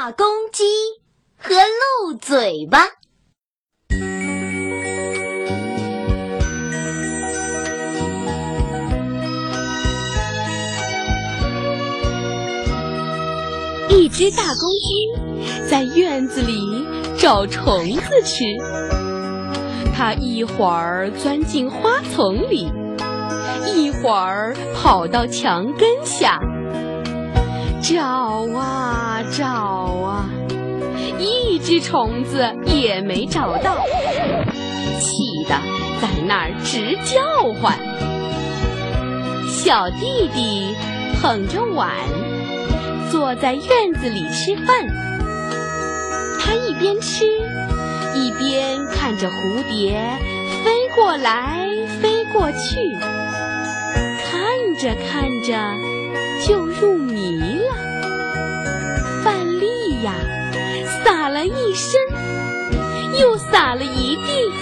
大公鸡和漏嘴巴。一只大公鸡在院子里找虫子吃，它一会儿钻进花丛里，一会儿跑到墙根下，找啊找啊，一只虫子也没找到，气得在那儿直叫唤。小弟弟捧着碗。坐在院子里吃饭，他一边吃，一边看着蝴蝶飞过来飞过去，看着看着撒了一地。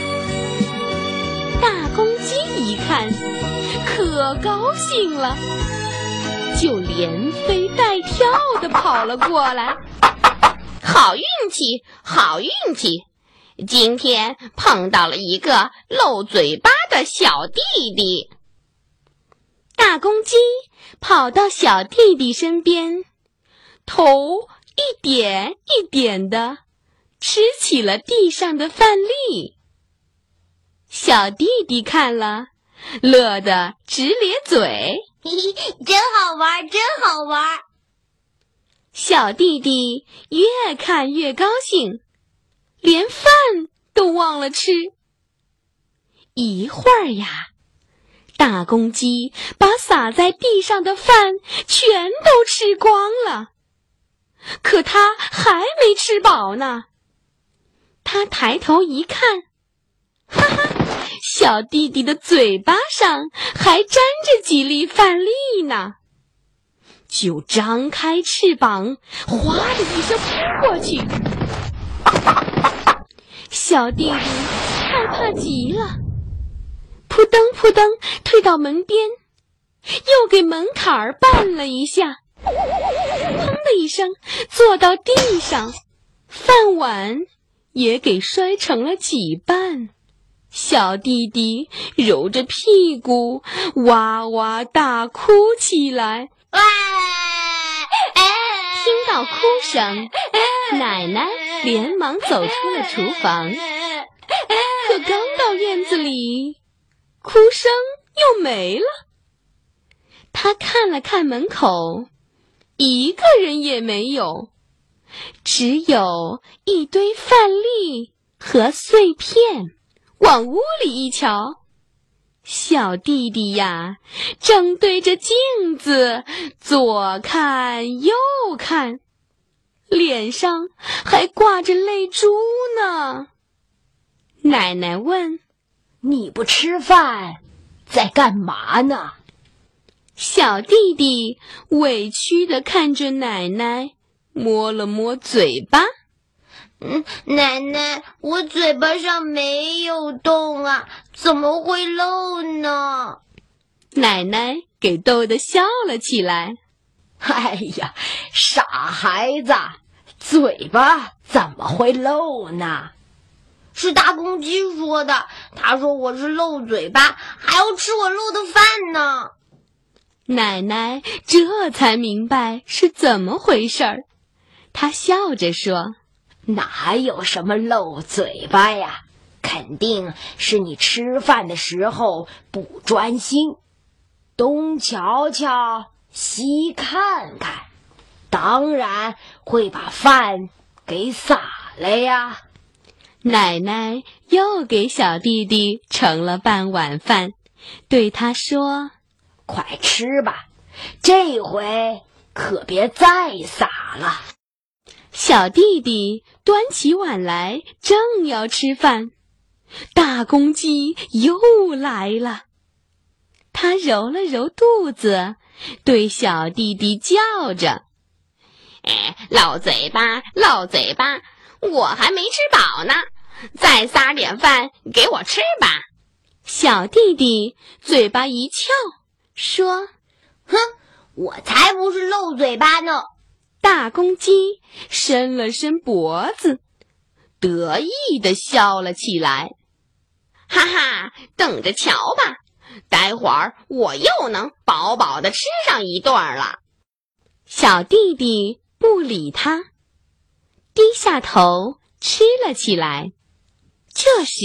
大公鸡一看，可高兴了。就连飞带跳的跑了过来，好运气，好运气！今天碰到了一个漏嘴巴的小弟弟。大公鸡跑到小弟弟身边，头一点一点的吃起了地上的饭粒。小弟弟看了，乐得直咧嘴。真好玩，真好玩！小弟弟越看越高兴，连饭都忘了吃。一会儿呀，大公鸡把洒在地上的饭全都吃光了，可它还没吃饱呢。他抬头一看，哈哈！小弟弟的嘴巴上还沾着几粒饭粒呢，就张开翅膀，哗的一声扑过去。小弟弟害怕极了，扑噔扑噔退到门边，又给门槛儿绊了一下，砰的一声坐到地上，饭碗也给摔成了几瓣。小弟弟揉着屁股，哇哇大哭起来。听到哭声，奶奶连忙走出了厨房。可刚到院子里，哭声又没了。他看了看门口，一个人也没有，只有一堆饭粒和碎片。往屋里一瞧，小弟弟呀，正对着镜子左看右看，脸上还挂着泪珠呢。奶奶问：“你不吃饭，在干嘛呢？”小弟弟委屈的看着奶奶，摸了摸嘴巴。嗯，奶奶，我嘴巴上没有洞啊，怎么会漏呢？奶奶给逗得笑了起来。哎呀，傻孩子，嘴巴怎么会漏呢？是大公鸡说的，他说我是漏嘴巴，还要吃我漏的饭呢。奶奶这才明白是怎么回事儿，她笑着说。哪有什么漏嘴巴呀？肯定是你吃饭的时候不专心，东瞧瞧，西看看，当然会把饭给洒了呀。奶奶又给小弟弟盛了半碗饭，对他说：“快吃吧，这回可别再洒了。”小弟弟端起碗来，正要吃饭，大公鸡又来了。他揉了揉肚子，对小弟弟叫着：“哎，漏嘴巴，漏嘴巴！我还没吃饱呢，再撒点饭给我吃吧。”小弟弟嘴巴一翘，说：“哼，我才不是漏嘴巴呢。”大公鸡伸了伸脖子，得意的笑了起来。哈哈，等着瞧吧，待会儿我又能饱饱的吃上一顿了。小弟弟不理他，低下头吃了起来。这时，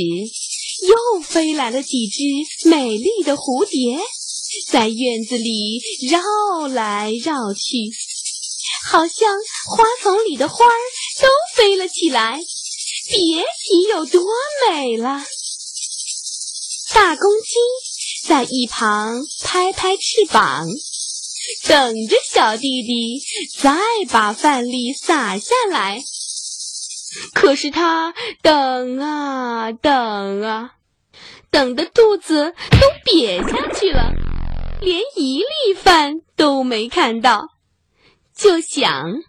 又飞来了几只美丽的蝴蝶，在院子里绕来绕去，好像花丛里的花儿都飞了起来。别提有多美了。大公鸡在一旁拍拍翅膀，等着小弟弟再把饭粒撒下来。可是他等啊等啊，等的肚子都瘪下去了，连一粒饭都没看到，就想：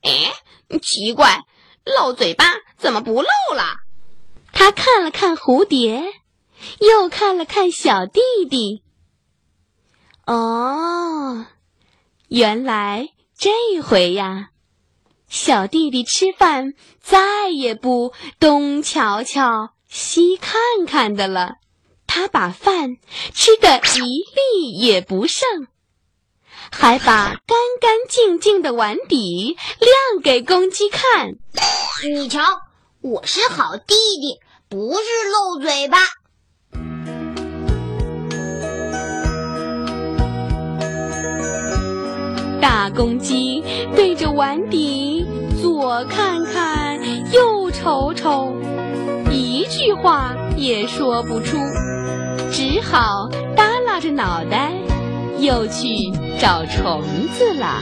哎，奇怪，漏嘴巴怎么不漏了？他看了看蝴蝶。又看了看小弟弟，哦，原来这回呀，小弟弟吃饭再也不东瞧瞧西看看的了，他把饭吃的一粒也不剩，还把干干净净的碗底亮给公鸡看。你瞧，我是好弟弟，不是漏嘴巴。大公鸡对着碗底左看看右瞅瞅，一句话也说不出，只好耷拉着脑袋又去找虫子了。